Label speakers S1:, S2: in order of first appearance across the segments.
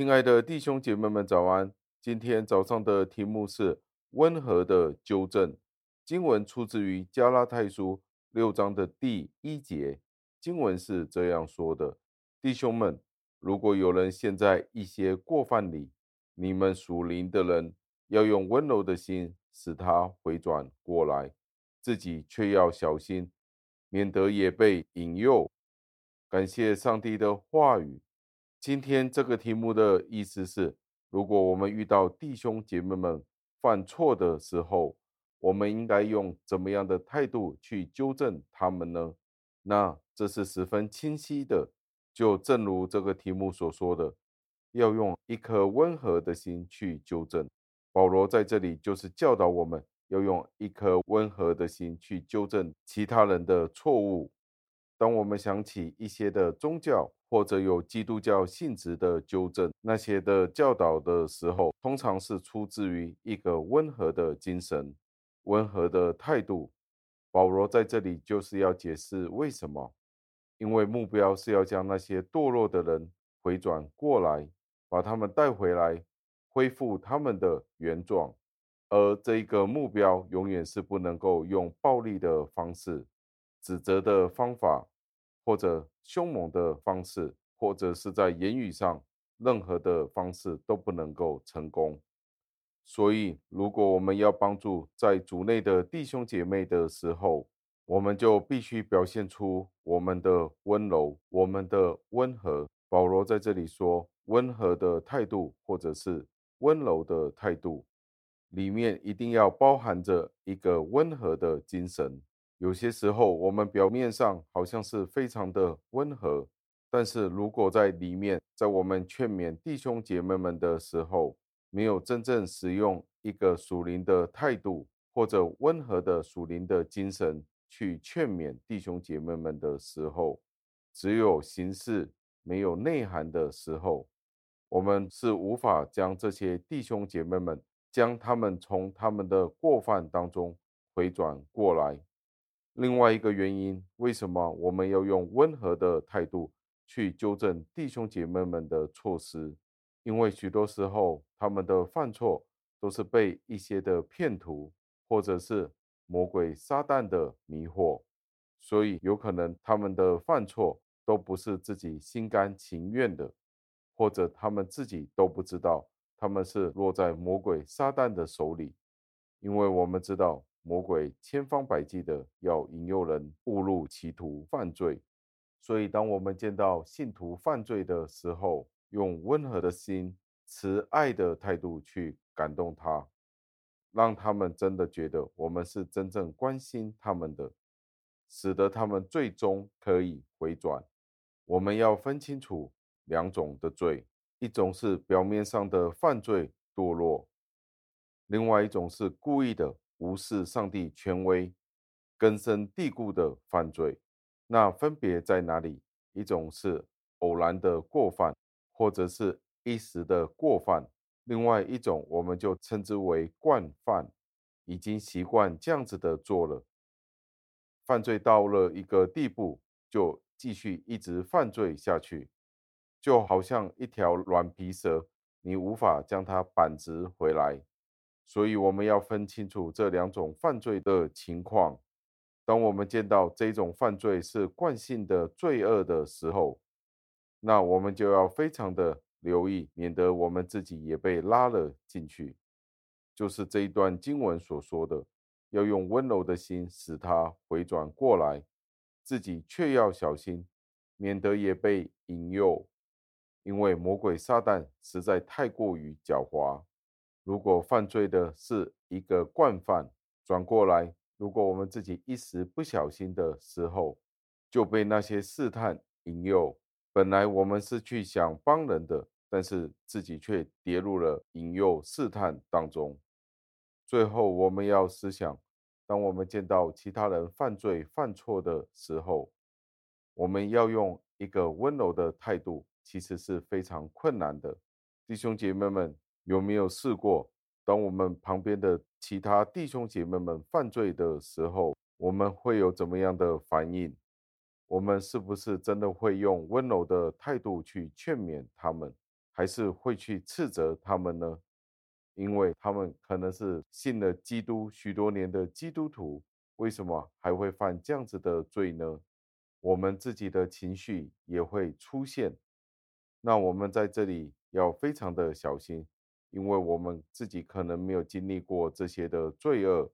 S1: 亲爱的弟兄姐妹们，早安！今天早上的题目是温和的纠正。经文出自于加拉太书六章的第一节，经文是这样说的：弟兄们，如果有人陷在一些过犯里，你们属灵的人要用温柔的心使他回转过来，自己却要小心，免得也被引诱。感谢上帝的话语。今天这个题目的意思是：如果我们遇到弟兄姐妹们犯错的时候，我们应该用怎么样的态度去纠正他们呢？那这是十分清晰的，就正如这个题目所说的，要用一颗温和的心去纠正。保罗在这里就是教导我们要用一颗温和的心去纠正其他人的错误。当我们想起一些的宗教或者有基督教性质的纠正那些的教导的时候，通常是出自于一个温和的精神。温和的态度，保罗在这里就是要解释为什么，因为目标是要将那些堕落的人回转过来，把他们带回来，恢复他们的原状，而这一个目标永远是不能够用暴力的方式、指责的方法，或者凶猛的方式，或者是在言语上任何的方式都不能够成功。所以，如果我们要帮助在主内的弟兄姐妹的时候，我们就必须表现出我们的温柔、我们的温和。保罗在这里说，温和的态度或者是温柔的态度，里面一定要包含着一个温和的精神。有些时候，我们表面上好像是非常的温和，但是如果在里面，在我们劝勉弟兄姐妹们的时候，没有真正使用一个属灵的态度，或者温和的属灵的精神去劝勉弟兄姐妹们的时候，只有形式没有内涵的时候，我们是无法将这些弟兄姐妹们将他们从他们的过犯当中回转过来。另外一个原因，为什么我们要用温和的态度去纠正弟兄姐妹们的错失？因为许多时候，他们的犯错都是被一些的骗徒或者是魔鬼撒旦的迷惑，所以有可能他们的犯错都不是自己心甘情愿的，或者他们自己都不知道他们是落在魔鬼撒旦的手里。因为我们知道魔鬼千方百计的要引诱人误入歧途犯罪，所以当我们见到信徒犯罪的时候，用温和的心、慈爱的态度去感动他，让他们真的觉得我们是真正关心他们的，使得他们最终可以回转。我们要分清楚两种的罪：一种是表面上的犯罪堕落，另外一种是故意的无视上帝权威、根深蒂固的犯罪。那分别在哪里？一种是偶然的过犯。或者是一时的过犯，另外一种我们就称之为惯犯，已经习惯这样子的做了，犯罪到了一个地步，就继续一直犯罪下去，就好像一条软皮蛇，你无法将它扳直回来。所以我们要分清楚这两种犯罪的情况。当我们见到这种犯罪是惯性的罪恶的时候，那我们就要非常的留意，免得我们自己也被拉了进去。就是这一段经文所说的，要用温柔的心使他回转过来，自己却要小心，免得也被引诱。因为魔鬼撒旦实在太过于狡猾。如果犯罪的是一个惯犯，转过来，如果我们自己一时不小心的时候，就被那些试探引诱。本来我们是去想帮人的，但是自己却跌入了引诱试探当中。最后，我们要思想：当我们见到其他人犯罪犯错的时候，我们要用一个温柔的态度，其实是非常困难的。弟兄姐妹们，有没有试过？当我们旁边的其他弟兄姐妹们犯罪的时候，我们会有怎么样的反应？我们是不是真的会用温柔的态度去劝勉他们，还是会去斥责他们呢？因为他们可能是信了基督许多年的基督徒，为什么还会犯这样子的罪呢？我们自己的情绪也会出现。那我们在这里要非常的小心，因为我们自己可能没有经历过这些的罪恶。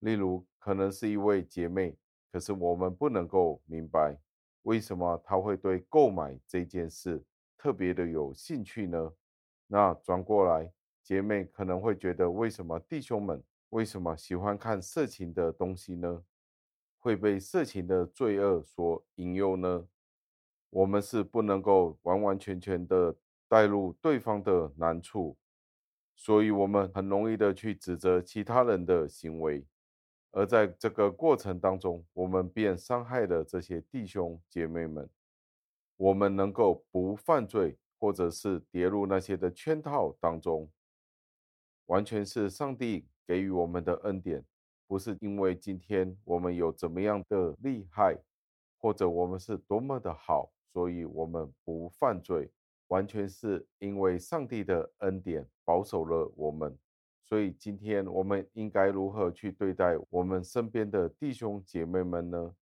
S1: 例如，可能是一位姐妹，可是我们不能够明白，为什么她会对购买这件事特别的有兴趣呢？那转过来。姐妹可能会觉得，为什么弟兄们为什么喜欢看色情的东西呢？会被色情的罪恶所引诱呢？我们是不能够完完全全的带入对方的难处，所以我们很容易的去指责其他人的行为，而在这个过程当中，我们便伤害了这些弟兄姐妹们。我们能够不犯罪，或者是跌入那些的圈套当中。完全是上帝给予我们的恩典，不是因为今天我们有怎么样的厉害，或者我们是多么的好，所以我们不犯罪。完全是因为上帝的恩典保守了我们。所以今天我们应该如何去对待我们身边的弟兄姐妹们呢？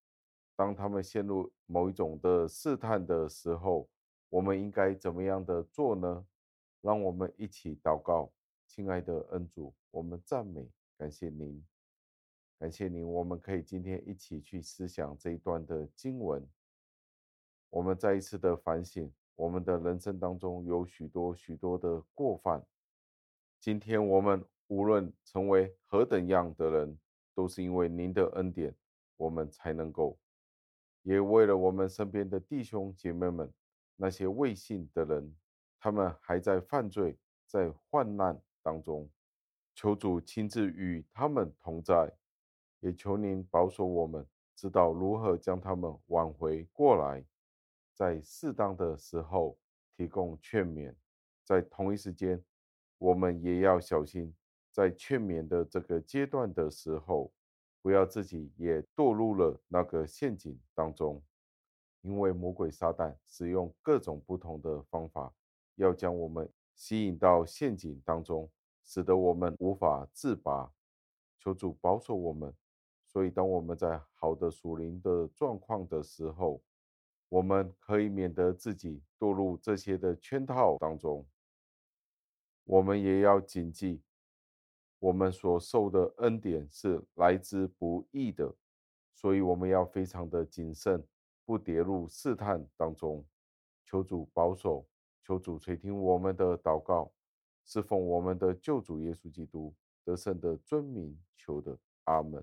S1: 当他们陷入某一种的试探的时候，我们应该怎么样的做呢？让我们一起祷告。亲爱的恩主，我们赞美感谢您，感谢您，我们可以今天一起去思想这一段的经文。我们再一次的反省，我们的人生当中有许多许多的过犯。今天我们无论成为何等样的人，都是因为您的恩典，我们才能够。也为了我们身边的弟兄姐妹们，那些未信的人，他们还在犯罪，在患难。当中，求主亲自与他们同在，也求您保守我们，知道如何将他们挽回过来，在适当的时候提供劝勉。在同一时间，我们也要小心，在劝勉的这个阶段的时候，不要自己也堕入了那个陷阱当中，因为魔鬼撒旦使用各种不同的方法，要将我们吸引到陷阱当中。使得我们无法自拔，求主保守我们。所以，当我们在好的属灵的状况的时候，我们可以免得自己堕入这些的圈套当中。我们也要谨记，我们所受的恩典是来之不易的，所以我们要非常的谨慎，不跌入试探当中。求主保守，求主垂听我们的祷告。侍奉我们的救主耶稣基督得胜的尊名求的，阿门。